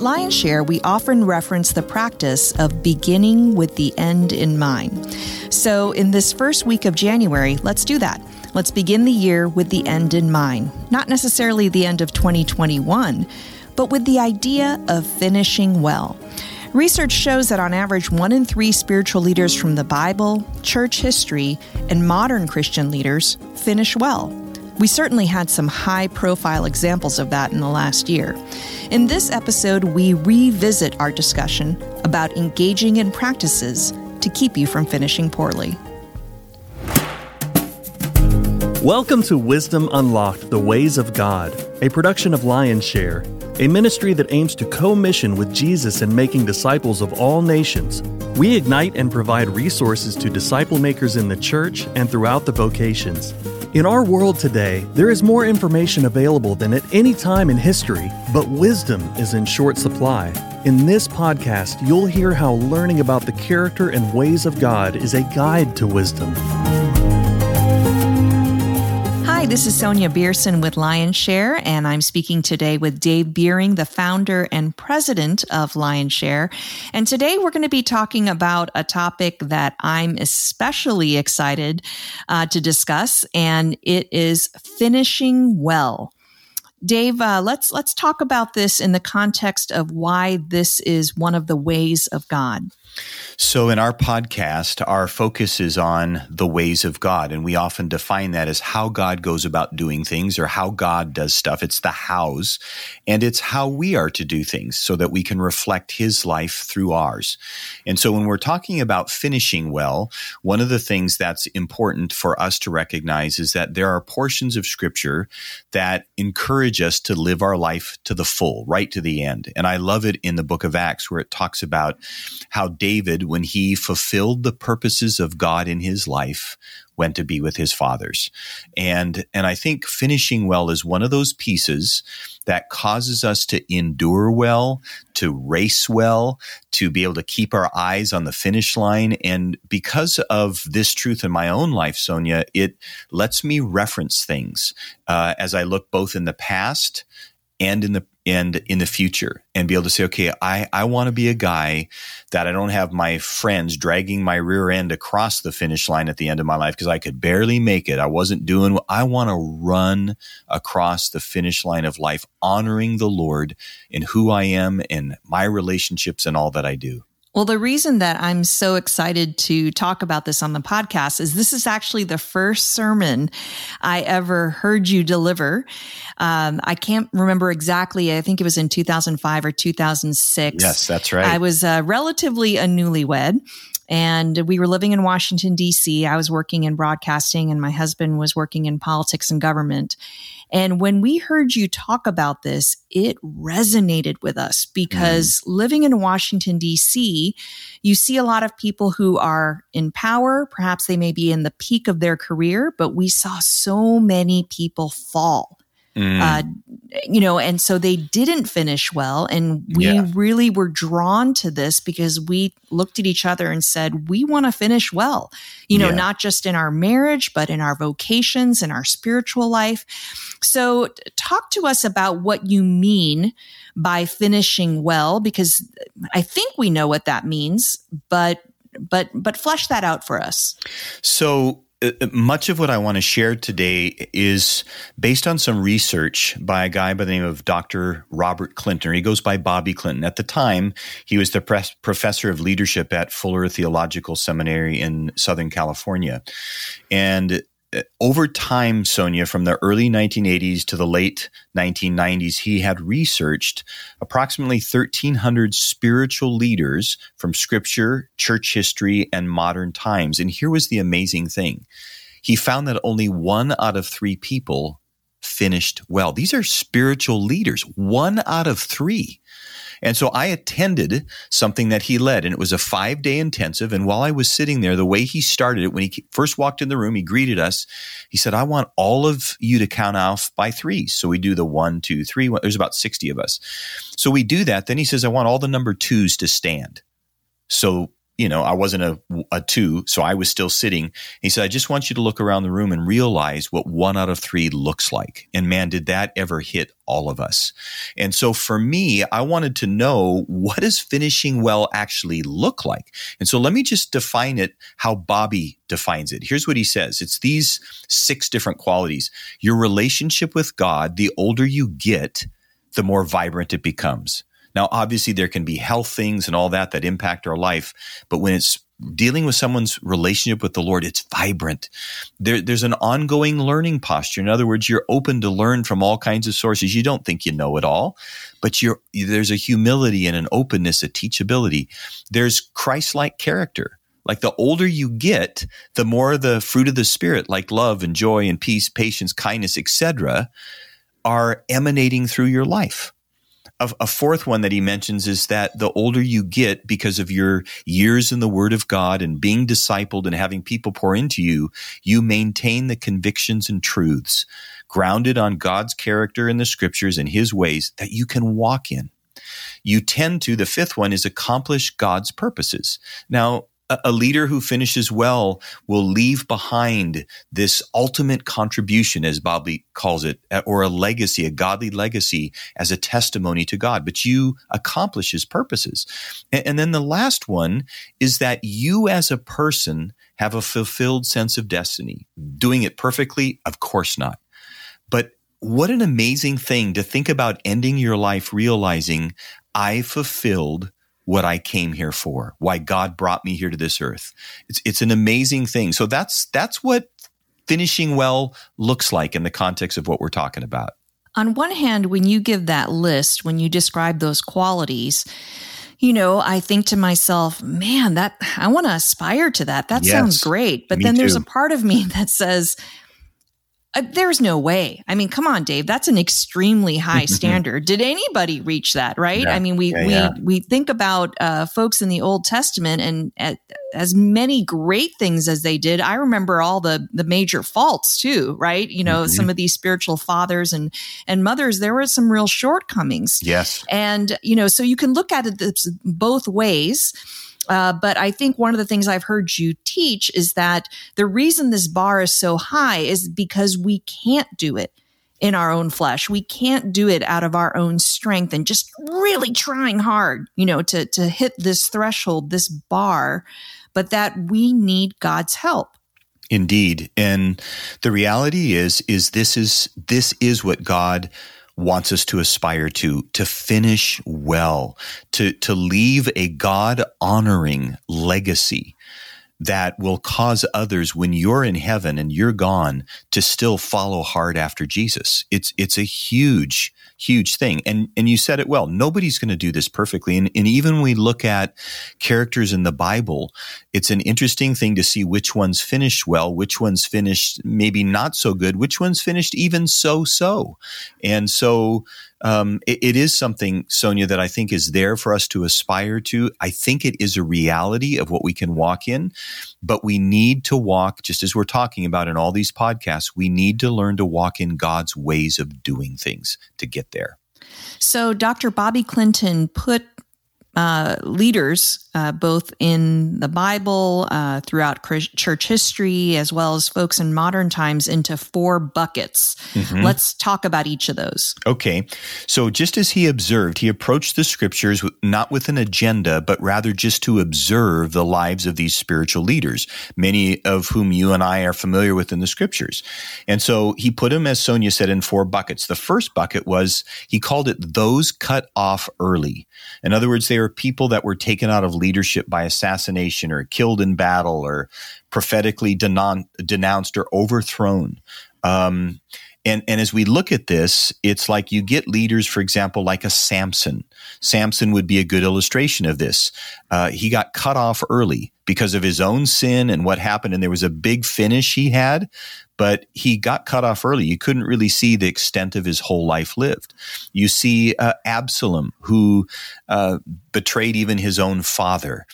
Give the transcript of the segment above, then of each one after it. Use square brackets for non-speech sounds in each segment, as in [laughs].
At Lionshare, we often reference the practice of beginning with the end in mind. So, in this first week of January, let's do that. Let's begin the year with the end in mind. Not necessarily the end of 2021, but with the idea of finishing well. Research shows that on average, one in three spiritual leaders from the Bible, church history, and modern Christian leaders finish well. We certainly had some high profile examples of that in the last year. In this episode, we revisit our discussion about engaging in practices to keep you from finishing poorly. Welcome to Wisdom Unlocked The Ways of God, a production of Lionshare a ministry that aims to co mission with Jesus in making disciples of all nations. We ignite and provide resources to disciple makers in the church and throughout the vocations. In our world today, there is more information available than at any time in history, but wisdom is in short supply. In this podcast, you'll hear how learning about the character and ways of God is a guide to wisdom. Hi, this is Sonia Beerson with Lionshare, and I'm speaking today with Dave Buehring, the founder and president of Lionshare. And today we're going to be talking about a topic that I'm especially excited uh, to discuss, and it is finishing well. Dave, uh, let's let's talk about this in the context of why this is one of the ways of God. So, in our podcast, our focus is on the ways of God, and we often define that as how God goes about doing things or how God does stuff. It's the hows, and it's how we are to do things so that we can reflect His life through ours. And so, when we're talking about finishing well, one of the things that's important for us to recognize is that there are portions of Scripture that encourage us to live our life to the full, right to the end. And I love it in the book of Acts where it talks about how David, when he fulfilled the purposes of God in his life, went to be with his fathers. And, and I think finishing well is one of those pieces that causes us to endure well, to race well, to be able to keep our eyes on the finish line. And because of this truth in my own life, Sonia, it lets me reference things uh, as I look both in the past and in the and in the future and be able to say, okay, I, I want to be a guy that I don't have my friends dragging my rear end across the finish line at the end of my life because I could barely make it. I wasn't doing I want to run across the finish line of life, honoring the Lord in who I am and my relationships and all that I do. Well, the reason that I'm so excited to talk about this on the podcast is this is actually the first sermon I ever heard you deliver. Um, I can't remember exactly. I think it was in 2005 or 2006. Yes, that's right. I was uh, relatively a newlywed and we were living in Washington, D.C. I was working in broadcasting and my husband was working in politics and government. And when we heard you talk about this, it resonated with us because mm. living in Washington, D.C., you see a lot of people who are in power. Perhaps they may be in the peak of their career, but we saw so many people fall. Mm. Uh, you know, and so they didn't finish well. And we yeah. really were drawn to this because we looked at each other and said, we want to finish well, you know, yeah. not just in our marriage, but in our vocations and our spiritual life. So talk to us about what you mean by finishing well, because I think we know what that means, but but but flesh that out for us. So Uh, uh, much of what I want to share today is based on some research by a guy by the name of Dr. Robert Clinton. He goes by Bobby Clinton. At the time, he was the professor of leadership at Fuller Theological Seminary in Southern California. And over time, Sonia, from the early 1980s to the late 1990s, he had researched approximately 1,300 spiritual leaders from scripture, church history, and modern times. And here was the amazing thing he found that only one out of three people finished well. These are spiritual leaders, one out of three. And so I attended something that he led, and it was a five day intensive. And while I was sitting there, the way he started it, when he first walked in the room, he greeted us. He said, I want all of you to count off by threes. So we do the one, two, three. There's about 60 of us. So we do that. Then he says, I want all the number twos to stand. So you know, I wasn't a, a two, so I was still sitting. He said, I just want you to look around the room and realize what one out of three looks like. And man, did that ever hit all of us. And so for me, I wanted to know what does finishing well actually look like? And so let me just define it how Bobby defines it. Here's what he says. It's these six different qualities. Your relationship with God, the older you get, the more vibrant it becomes. Now, obviously, there can be health things and all that that impact our life, but when it's dealing with someone's relationship with the Lord, it's vibrant. There, there's an ongoing learning posture. In other words, you're open to learn from all kinds of sources. You don't think you know it all, but there's a humility and an openness, a teachability. There's Christ-like character. Like the older you get, the more the fruit of the spirit, like love and joy and peace, patience, kindness, etc., are emanating through your life a, a, fourth one that he mentions is that the older you get because of your years in the word of God and being discipled and having people pour into you, you maintain the convictions and truths grounded on God's character in the scriptures and his ways that you can walk in. You tend to, the fifth one is accomplish God's purposes. Now, a leader who finishes well will leave behind this ultimate contribution, as Bobby calls it, or a legacy, a godly legacy as a testimony to God. But you accomplish his purposes. And, then the last one is that you as a person have a fulfilled sense of destiny. Doing it perfectly? Of course not. But what an amazing thing to think about ending your life realizing I fulfilled what I came here for, why God brought me here to this earth. It's, it's an amazing thing. So that's, that's what finishing well looks like in the context of what we're talking about. On one hand, when you give that list, when you describe those qualities, you know, I think to myself, man, that I want to aspire to that. That yes, sounds great. But then too. there's a part of me [laughs] that says, uh, there's no way. I mean, come on, Dave. That's an extremely [laughs] high standard. Did anybody reach that? Right? Yeah. I mean, we yeah, we yeah. we think about uh, folks in the Old Testament and at, as many great things as they did. I remember all the the major faults too. Right? You know, mm-hmm. some of these spiritual fathers and and mothers. There were some real shortcomings. Yes. And you know, so you can look at it both ways. Uh, but I think one of the things I've heard you teach is that the reason this bar is so high is because we can't do it in our own flesh. We can't do it out of our own strength and just really trying hard, you know, to, to hit this threshold, this bar, but that we need God's help. Indeed. And the reality is, is this is, this is what God wants us to aspire to, to finish well, to, to leave a God honoring legacy that will cause others when you're in heaven and you're gone to still follow hard after Jesus. It's, it's a huge, huge thing. And, and you said it well. Nobody's going to do this perfectly. And, and even when we look at characters in the Bible, it's an interesting thing to see which ones finished well, which ones finished maybe not so good, which ones finished even so so. And so, um, it, it is something, Sonia, that I think is there for us to aspire to. I think it is a reality of what we can walk in, but we need to walk, just as we're talking about in all these podcasts, we need to learn to walk in God's ways of doing things to get there. So, Dr. Bobby Clinton put uh, leaders, uh, both in the Bible, uh, throughout church history, as well as folks in modern times, into four buckets. Mm-hmm. Let's talk about each of those. Okay. So, just as he observed, he approached the scriptures not with an agenda, but rather just to observe the lives of these spiritual leaders, many of whom you and I are familiar with in the scriptures. And so he put them, as Sonia said, in four buckets. The first bucket was, he called it those cut off early. In other words, they were people that were taken out of leadership by assassination or killed in battle or prophetically denon- denounced or overthrown. Um, and, and as we look at this, it's like you get leaders, for example, like a Samson. Samson would be a good illustration of this. Uh, he got cut off early because of his own sin and what happened. And there was a big finish he had, but he got cut off early. You couldn't really see the extent of his whole life lived. You see uh, Absalom, who uh, betrayed even his own father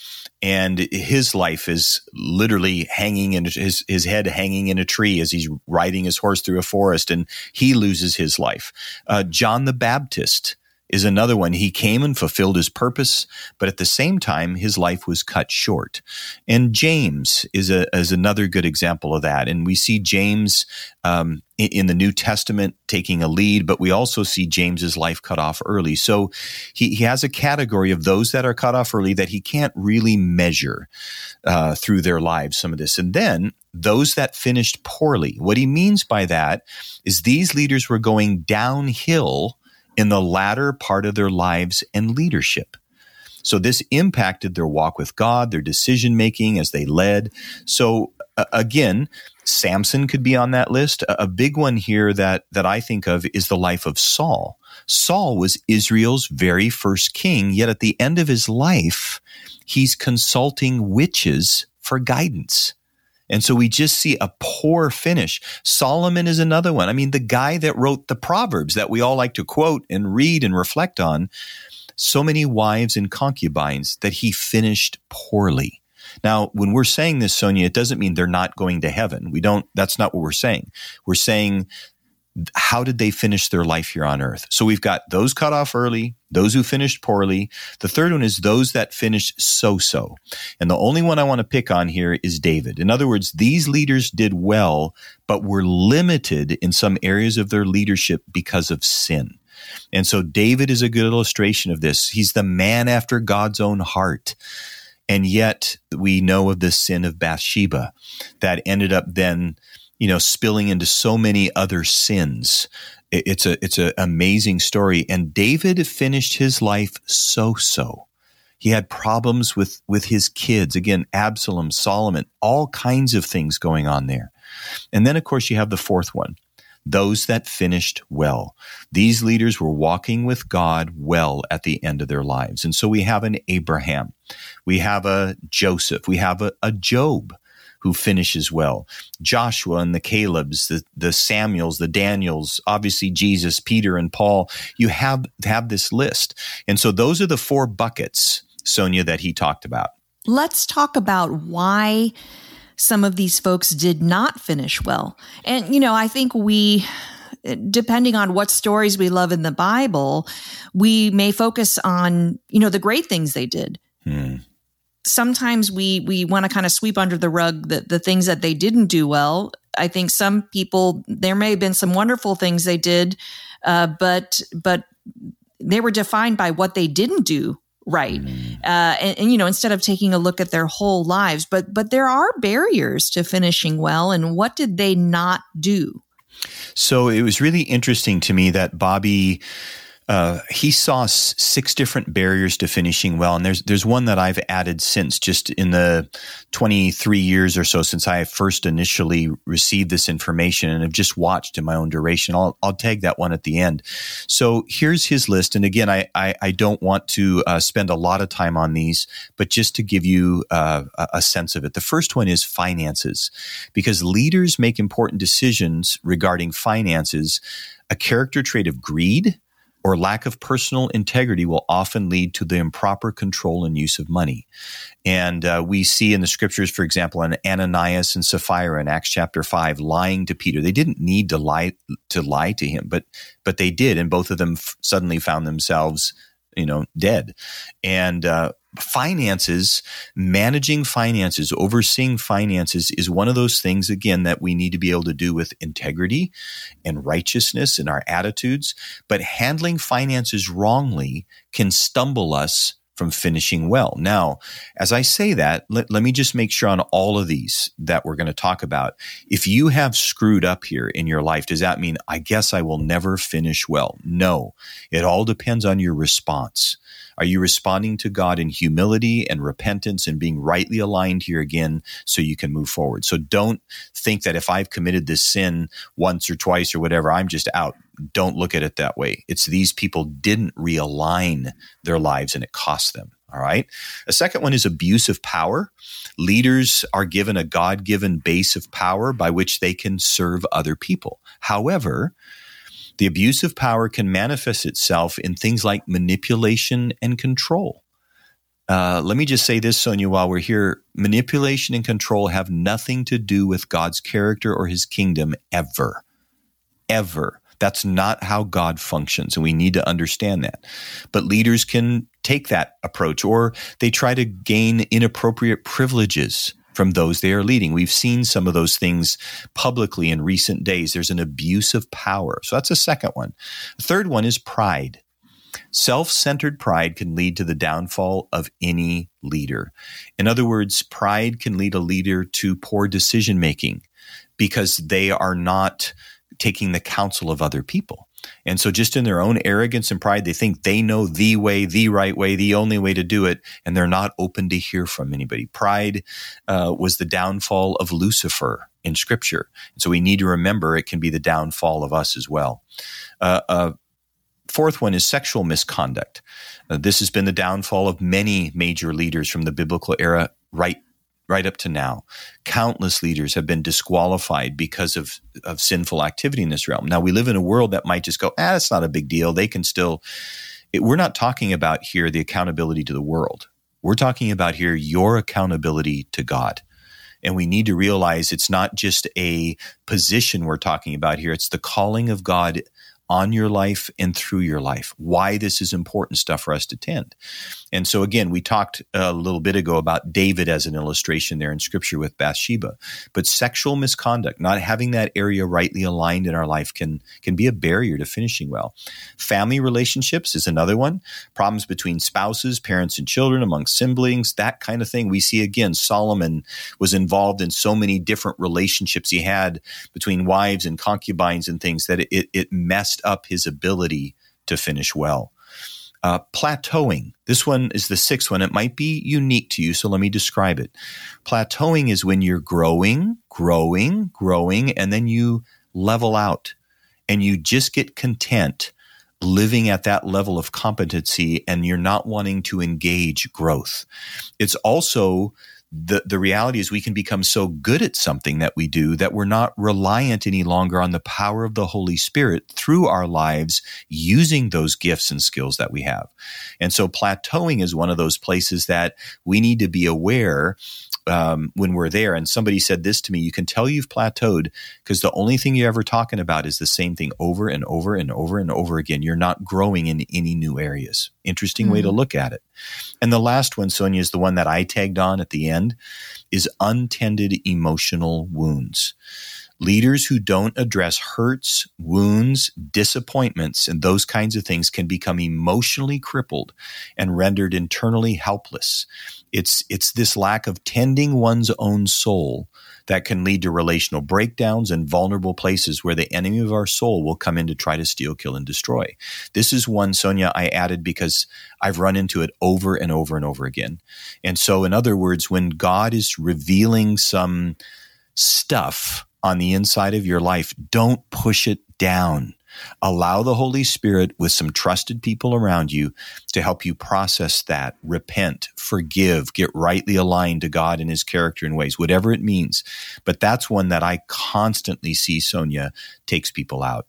and his life is literally hanging in his, his head hanging in a tree as he's riding his horse through a forest and he loses his life. Uh, John the Baptist, is another one. He came and fulfilled his purpose, but at the same time, his life was cut short. And James is a is another good example of that. And we see James um, in, the New Testament taking a lead, but we also see James's life cut off early. So he, he has a category of those that are cut off early that he can't really measure uh, through their lives. Some of this, and then those that finished poorly. What he means by that is these leaders were going downhill in the latter part of their lives and leadership. So this impacted their walk with God, their decision making as they led. So uh, again, Samson could be on that list. A, a big one here that that I think of is the life of Saul. Saul was Israel's very first king, yet at the end of his life, he's consulting witches for guidance. And so we just see a poor finish. Solomon is another one. I mean, the guy that wrote the Proverbs that we all like to quote and read and reflect on, so many wives and concubines that he finished poorly. Now, when we're saying this, Sonia, it doesn't mean they're not going to heaven. We don't, that's not what we're saying. We're saying how did they finish their life here on earth? So we've got those cut off early, those who finished poorly. The third one is those that finished so so. And the only one I want to pick on here is David. In other words, these leaders did well, but were limited in some areas of their leadership because of sin. And so David is a good illustration of this. He's the man after God's own heart. And yet we know of the sin of Bathsheba that ended up then you know, spilling into so many other sins. It's a it's an amazing story. And David finished his life so so. He had problems with with his kids. Again, Absalom, Solomon, all kinds of things going on there. And then, of course, you have the fourth one those that finished well. These leaders were walking with God well at the end of their lives. And so we have an Abraham, we have a Joseph, we have a, a Job who finishes well. Joshua and the Calebs, the, the Samuels, the Daniels, obviously Jesus, Peter, and Paul. You have, have this list. And so those are the four buckets, Sonia, that he talked about. Let's talk about why some of these folks did not finish well. And, you know, I think we, depending on what stories we love in the Bible, we may focus on, you know, the great things they did. Hmm sometimes we we want to kind of sweep under the rug the, the things that they didn't do well. I think some people there may have been some wonderful things they did, uh, but but they were defined by what they didn't do right mm. uh, and, and, you know instead of taking a look at their whole lives but but there are barriers to finishing well and what did they not do so it was really interesting to me that bobby uh, he saw s- six different barriers to finishing well, and there's there's one that I've added since just in the 23 years or so since I first initially received this information, and have just watched in my own duration. I'll I'll tag that one at the end. So here's his list, and again, I I, I don't want to uh, spend a lot of time on these, but just to give you uh, a sense of it. The first one is finances, because leaders make important decisions regarding finances. A character trait of greed or lack of personal integrity will often lead to the improper control and use of money. And uh, we see in the scriptures, for example, in Ananias and Sapphira in Acts chapter five, lying to Peter. They didn't need to lie to lie to him, but but they did, and both of them f- suddenly found themselves, you know, dead. And uh, finances, managing finances, overseeing finances is one of those things, again, that we need to be able to do with integrity and righteousness in our attitudes. But handling finances wrongly can stumble us from finishing well. Now, as I say that, let, let me just make sure on all of these that we're going to talk about. If you have screwed up here in your life, does that mean, I guess I will never finish well? No, it all depends on your response. Are you responding to God in humility and repentance and being rightly aligned here again so you can move forward? So don't think that if I've committed this sin once or twice or whatever, I'm just out. Don't look at it that way. It's these people didn't realign their lives and it cost them. All right. A second one is abuse of power. Leaders are given a God given base of power by which they can serve other people. However, the abuse of power can manifest itself in things like manipulation and control. Uh, let me just say this, Sonia, while we're here manipulation and control have nothing to do with God's character or his kingdom ever. Ever. That's not how God functions, and we need to understand that. But leaders can take that approach, or they try to gain inappropriate privileges from those they are leading. We've seen some of those things publicly in recent days. There's an abuse of power. So that's a second one. The third one is pride. Self centered pride can lead to the downfall of any leader. In other words, pride can lead a leader to poor decision making because they are not taking the counsel of other people. And so, just in their own arrogance and pride, they think they know the way, the right way, the only way to do it, and they're not open to hear from anybody. Pride uh, was the downfall of Lucifer in Scripture. And so, we need to remember it can be the downfall of us as well. Uh, uh, fourth one is sexual misconduct. Uh, this has been the downfall of many major leaders from the biblical era right right up to now. Countless leaders have been disqualified because of, of sinful activity in this realm. Now, we live in a world that might just go, ah, it's not a big deal. They can still. It, we're not talking about here the accountability to the world. We're talking about here your accountability to God. And we need to realize it's not just a position we're talking about here, it's the calling of God on your life and through your life. Why this is important stuff for us to tend. And so, again, we talked uh, a little bit ago about David as an illustration there in scripture with Bathsheba. But sexual misconduct, not having that area rightly aligned in our life, can, can be a barrier to finishing well. Family relationships is another one. Problems between spouses, parents, and children, among siblings, that kind of thing. We see again, Solomon was involved in so many different relationships he had between wives and concubines and things that it, it messed up his ability to finish well. Uh, plateauing. This one is the sixth one. It might be unique to you, so let me describe it. Plateauing is when you're growing, growing, growing, and then you level out and you just get content living at that level of competency and you're not wanting to engage growth. It's also the, the reality is we can become so good at something that we do that we're not reliant any longer on the power of the Holy Spirit through our lives using those gifts and skills that we have. And so plateauing is one of those places that we need to be aware um, when we're there. And somebody said this to me you can tell you've plateaued because the only thing you're ever talking about is the same thing over and over and over and over again. You're not growing in any new areas. Interesting mm-hmm. way to hmm. look at it. And the last one, Sonia, is the one that I tagged on at the end is untended emotional wounds. Leaders who don't address hurts, wounds, disappointments, and those kinds of things can become emotionally crippled and rendered internally helpless. It's, it's this lack of tending one's own soul that can lead to relational breakdowns and vulnerable places where the enemy of our soul will come in to try to steal, kill, and destroy. This is one, Sonia, I added because I've run into it over and over and over again. And so, in other words, when God is revealing some stuff on the inside of your life, don't push it down. Allow the Holy Spirit with some trusted people around you to help you process that, repent, forgive, get rightly aligned to God and his character and ways, whatever it means. But that's one that I constantly see Sonia takes people out.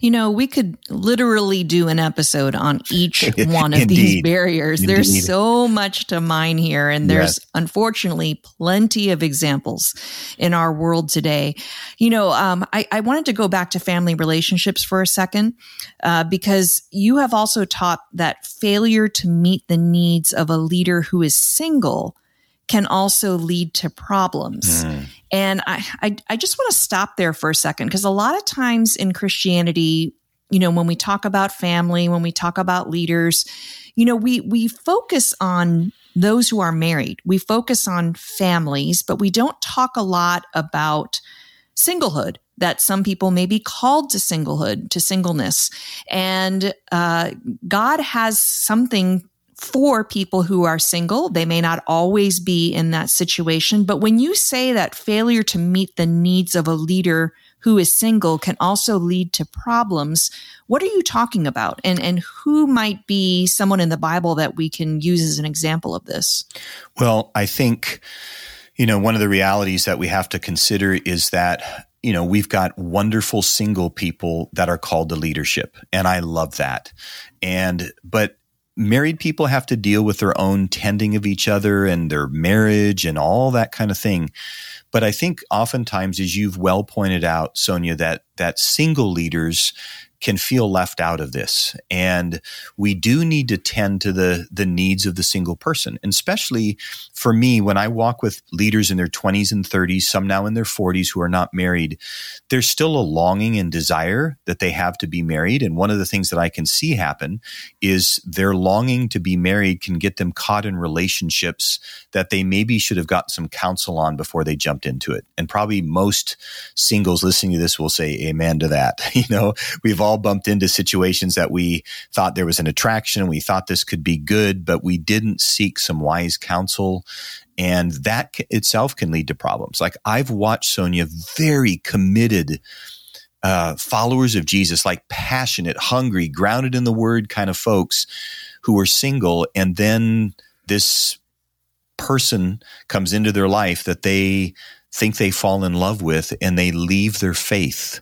You know, we could literally do an episode on each [laughs] one of these barriers. Indeed. There's so much to mine here, and there's yes. unfortunately plenty of examples in our world today. You know, um, I, I, wanted to go back to family relationships for a second uh, because you have also taught that failure to meet the needs of a leader who is single can also lead to problems. Mm. And I, I, I just want to stop there for a second because a lot of times in Christianity, you know, when we talk about family, when we talk about leaders, you know, we we focus on those who are married. We focus on families, but we don't talk a lot about singlehood that some people may be called to singlehood, to singleness. And uh, God has something for people who are single. They may not always be in that situation. But when you say that failure to meet the needs of a leader who is single can also lead to problems, what are you talking about? And, and who might be someone in the Bible that we can use as an example of this? Well, I think, you know, one of the realities that we have to consider is that you know, we've got wonderful single people that are called to leadership, and I love that. And, but married people have to deal with their own tending of each other and their marriage and all that kind of thing. But I think oftentimes, as you've well pointed out, Sonia, that that single leaders can feel left out of this. And we do need to tend to the, the needs of the single person. And especially for me, when I walk with leaders in their 20s and 30s, some now in their 40s who are not married, there's still a longing and desire that they have to be married. And one of the things that I can see happen is their longing to be married can get them caught in relationships that they maybe should have gotten some counsel on before they jumped into it. And probably most singles listening to this will say amen to that. [laughs] you know, we've all bumped into situations that we thought there was an attraction, we thought this could be good, but we didn't seek some wise counsel. And that itself can lead to problems. Like I've watched Sonia very committed uh, followers of Jesus, like passionate, hungry, grounded in the word kind of folks who are single. And then this person comes into their life that they think they fall in love with and they leave their faith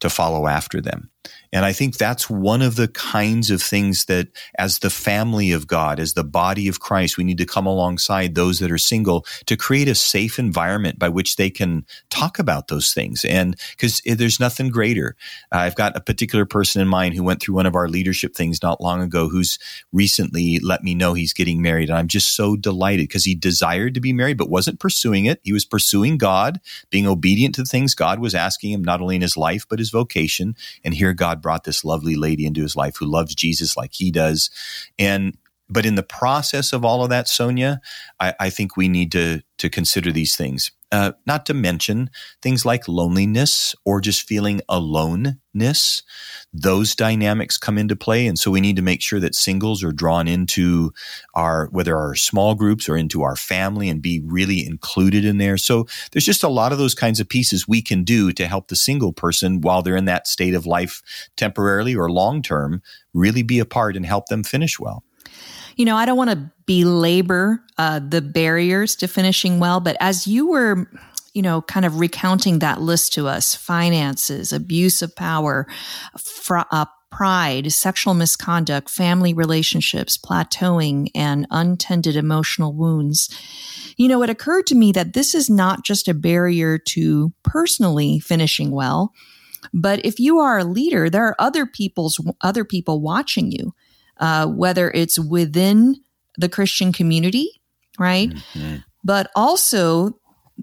to follow after them. And I think that's one of the kinds of things that, as the family of God, as the body of Christ, we need to come alongside those that are single to create a safe environment by which they can talk about those things. And because eh, there's nothing greater. I've got a particular person in mind who went through one of our leadership things not long ago who's recently let me know he's getting married. And I'm just so delighted because he desired to be married, but wasn't pursuing it. He was pursuing God, being obedient to the things God was asking him, not only in his life, but his vocation. And here God God brought this lovely lady into his life who loves Jesus like he does. And but in the process of all of that, Sonia, I, I think we need to to consider these things. Uh, not to mention things like loneliness or just feeling aloneness. Those dynamics come into play. And so we need to make sure that singles are drawn into our, whether our small groups or into our family and be really included in there. So there's just a lot of those kinds of pieces we can do to help the single person while they're in that state of life temporarily or long term really be a part and help them finish well you know, I don't want to belabor uh, the barriers to finishing well, but as you were, you know, kind of recounting that list to us finances, abuse of power, fr- uh, pride, sexual misconduct, family relationships, plateauing, and untended emotional wounds. You know, it occurred to me that this is not just a barrier to personally finishing well, but if you are a leader, there are other people's other people watching you uh, whether it's within the Christian community, right? Mm-hmm. But also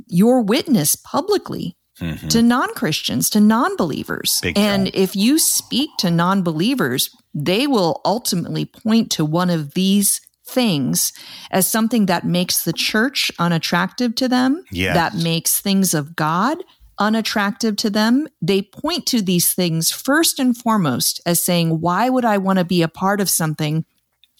your witness publicly mm-hmm. to non Christians, to non believers. And if you speak to non believers, they will ultimately point to one of these things as something that makes the church unattractive to them, yes. that makes things of God unattractive to them, they point to these things first and foremost as saying, why would I want to be a part of something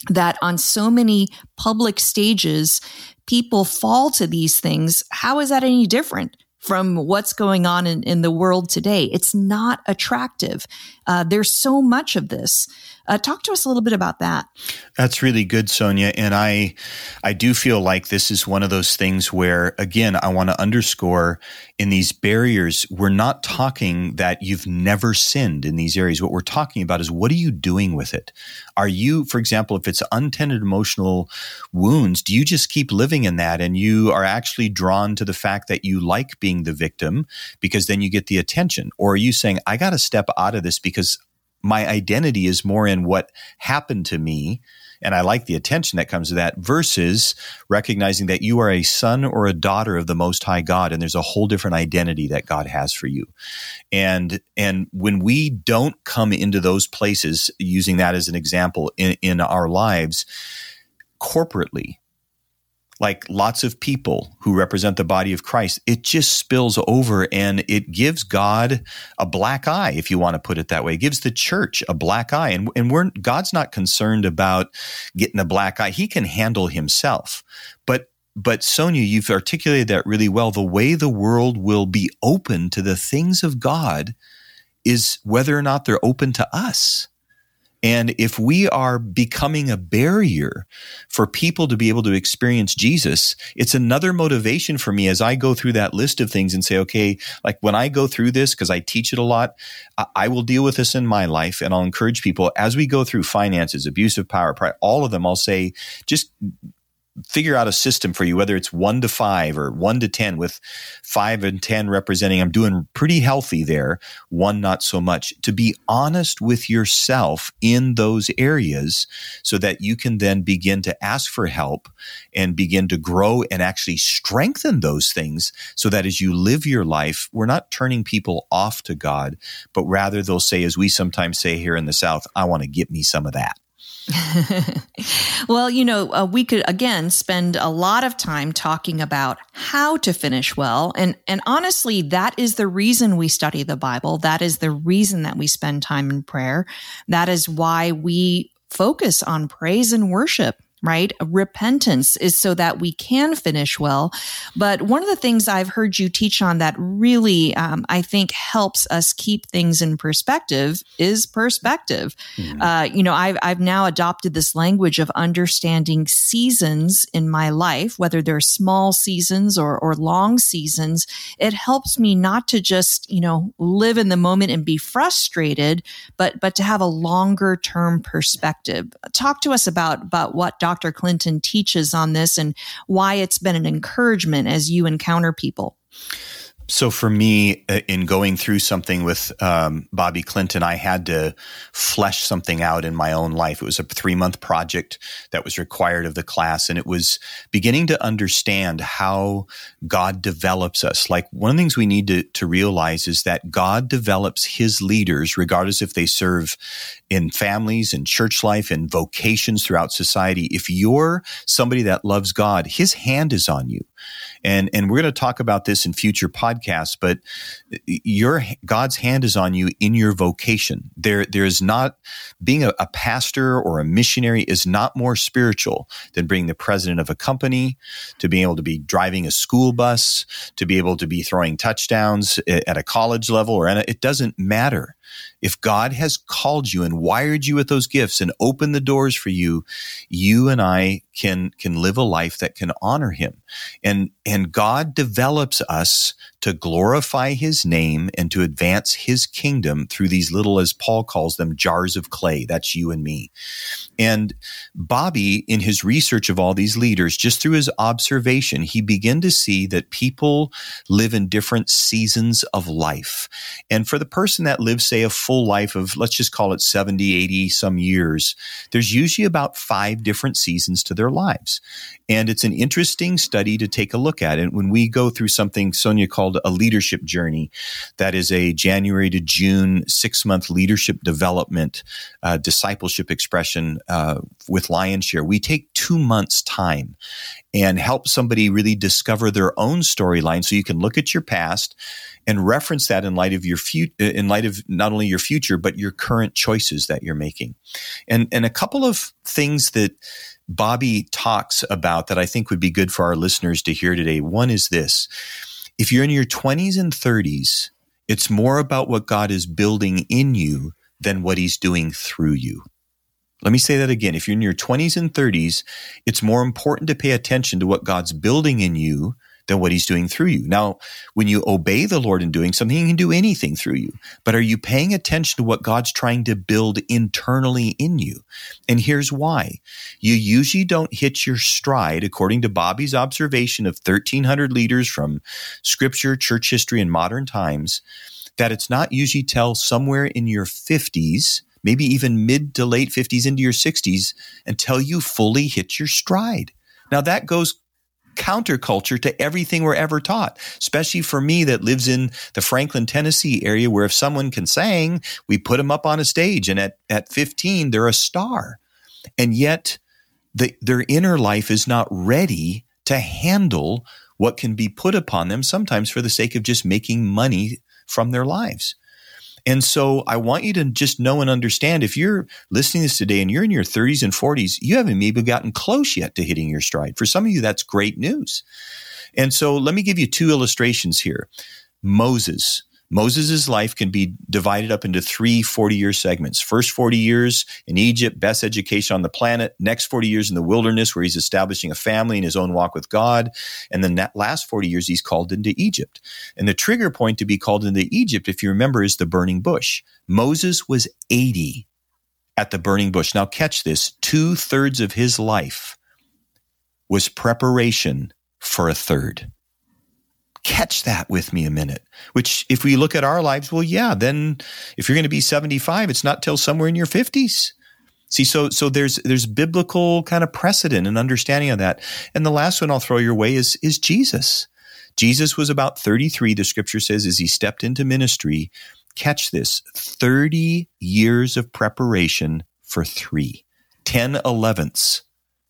that on so many public stages, people fall to these things? How is that any different? From what's going on in, in the world today. It's not attractive. Uh, there's so much of this. Uh, talk to us a little bit about that. That's really good, Sonia. And I, I do feel like this is one of those things where, again, I want to underscore in these barriers, we're not talking that you've never sinned in these areas. What we're talking about is what are you doing with it? Are you, for example, if it's untended emotional wounds, do you just keep living in that and you are actually drawn to the fact that you like being the victim because then you get the attention? Or are you saying, I got to step out of this because my identity is more in what happened to me and I like the attention that comes to that versus recognizing that you are a son or a daughter of the most high God and there's a whole different identity that God has for you. And and when we don't come into those places using that as an example in, in our lives corporately like lots of people who represent the body of Christ, it just spills over and it gives God a black eye, if you want to put it that way. It gives the church a black eye. And, and we're, God's not concerned about getting a black eye. He can handle himself. But but Sonia, you've articulated that really well. The way the world will be open to the things of God is whether or not they're open to us. And if we are becoming a barrier for people to be able to experience Jesus, it's another motivation for me as I go through that list of things and say, okay, like when I go through this, because I teach it a lot, I will deal with this in my life and I'll encourage people as we go through finances, abuse of power, all of them, I'll say, just figure out a system for you, whether it's one to five or one to 10, with five and 10 representing I'm doing pretty healthy there, one not so much, to be honest with yourself in those areas so that you can then begin to ask for help and begin to grow and actually strengthen those things so that as you live your life, we're not turning people off to God, but rather they'll say, as we sometimes say here in the South, I want to get me some of that. [laughs] well, you know, uh, we could again spend a lot of time talking about how to finish well, and and honestly, that is the reason we study the Bible. That is the reason that we spend time in prayer. That is why we focus on praise and worship right? Repentance is so that we can finish well. But one of the things I've heard you teach on that really, um, I think, helps us keep things in perspective is perspective. Mm. Uh, you know, I've, I've now adopted this language of understanding seasons in my life, whether they're small seasons or, or long seasons. It helps me not to just, you know, live in the moment and be frustrated, but, but to have a longer term perspective. Talk to us about, about what Dr. Dr. Clinton teaches on this and why it's been an encouragement as you encounter people. So for me, uh, in going through something with um, Bobby Clinton, I had to flesh something out in my own life. It was a three month project that was required of the class, and it was beginning to understand how God develops us. Like one of the things we need to, to realize is that God develops His leaders, regardless if they serve in families, in church life, in vocations throughout society. If you're somebody that loves God, His hand is on you. And, and we're going to talk about this in future podcasts, but your, God's hand is on you in your vocation. There, there is not being a, a pastor or a missionary is not more spiritual than being the president of a company, to being able to be driving a school bus, to be able to be throwing touchdowns eh, at a college level or it doesn't matter. If God has called you and wired you with those gifts and opened the doors for you, you and I can, can live a life that can honor him. And, and God develops us to glorify his name and to advance his kingdom through these little, as Paul calls them, jars of clay. That's you and me. And Bobby, in his research of all these leaders, just through his observation, he began to see that people live in different seasons of life. And for the person that lives, say, a full life of, let's just call it 70, 80 some years, there's usually about five different seasons to their lives. And it's an interesting study to take a look at. And when we go through something Sonia called a leadership journey, that is a January to June six month leadership development, uh, discipleship expression uh, with Lionshare, we take two months' time and help somebody really discover their own storyline so you can look at your past and reference that in light of your future, in light of not only your future, but your current choices that you're making. And, and a couple of things that Bobby talks about that I think would be good for our listeners to hear today. One is this. If you're in your 20s and 30s, it's more about what God is building in you than what he's doing through you. Let me say that again. If you're in your 20s and 30s, it's more important to pay attention to what God's building in you than what he's doing through you. Now, when you obey the Lord in doing something, he can do anything through you. But are you paying attention to what God's trying to build internally in you? And here's why. You usually don't hit your stride, according to Bobby's observation of 1300 leaders from scripture, church history, and modern times, that it's not usually till somewhere in your 50s maybe even mid to late 50s into your 60s until you fully hit your stride. Now that goes counterculture to everything we're ever taught, especially for me that lives in the Franklin, Tennessee area where if someone can sing, we put them up on a stage and at, at 15, they're a star. And yet the, their inner life is not ready to handle what can be put upon them sometimes for the sake of just making money from their lives. And so I want you to just know and understand if you're listening to this today and you're in your 30s and 40s, you haven't maybe gotten close yet to hitting your stride. For some of you, that's great news. And so let me give you two illustrations here. Moses. Moses' life can be divided up into three 40 year segments. First 40 years in Egypt, best education on the planet. Next 40 years in the wilderness, where he's establishing a family and his own walk with God. And then that last 40 years, he's called into Egypt. And the trigger point to be called into Egypt, if you remember, is the burning bush. Moses was 80 at the burning bush. Now, catch this two thirds of his life was preparation for a third catch that with me a minute. Which, if we look at our lives, well, yeah, then if you're going to be 75, it's not till somewhere in your 50s. See, so so there's there's biblical kind of precedent and understanding of that. And the last one I'll throw your way is is Jesus. Jesus was about 33, the scripture says, as he stepped into ministry. Catch this 30 years of preparation for three, 10 elevenths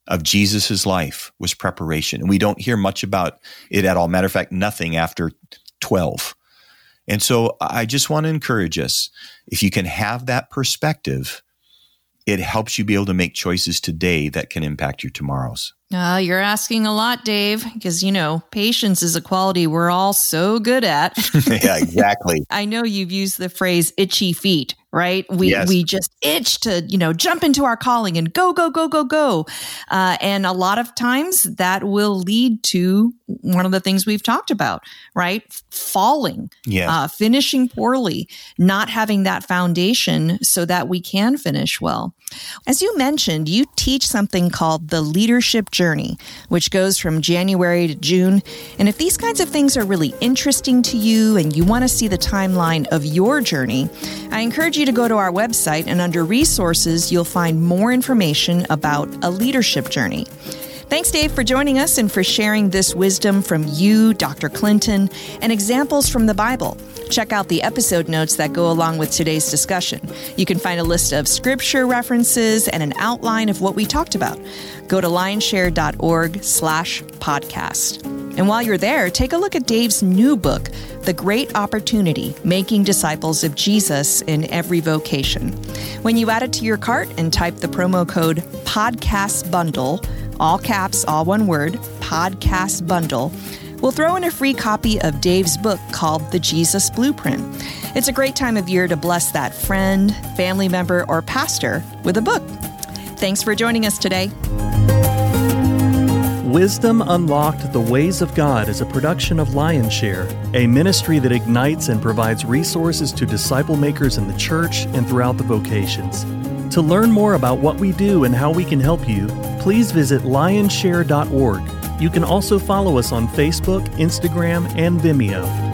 of Jesus' life was preparation. And we don't hear much about it at all. Matter of fact, nothing after 12. And so I just want to encourage us if you can have that perspective, it helps you be able to make choices today that can impact your tomorrows. Uh, you're asking a lot, Dave, because, you know, patience is a quality we're all so good at. [laughs] yeah, exactly. [laughs] I know you've used the phrase itchy feet, right? We, yes. we just itch to, you know, jump into our calling and go, go, go, go, go. Uh, and a lot of times that will lead to one of the things we've talked about, right? Falling, yeah. Uh, finishing poorly, not having that foundation so that we can finish well. As you mentioned, you teach something called the leadership journey, which goes from January to June. And if these kinds of things are really interesting to you and you want to see the timeline of your journey, I encourage you to go to our website and under resources, you'll find more information about a leadership journey. Thanks, Dave, for joining us and for sharing this wisdom from you, Dr. Clinton, and examples from the Bible. Check out the episode notes that go along with today's discussion. You can find a list of scripture references and an outline of what we talked about. Go to lionshare.org slash podcast. And while you're there, take a look at Dave's new book, The Great Opportunity Making Disciples of Jesus in Every Vocation. When you add it to your cart and type the promo code Podcast Bundle, all caps, all one word, Podcast Bundle, We'll throw in a free copy of Dave's book called The Jesus Blueprint. It's a great time of year to bless that friend, family member, or pastor with a book. Thanks for joining us today. Wisdom Unlocked The Ways of God is a production of Lionshare, a ministry that ignites and provides resources to disciple makers in the church and throughout the vocations. To learn more about what we do and how we can help you, please visit lionshare.org you can also follow us on Facebook, Instagram, and Vimeo.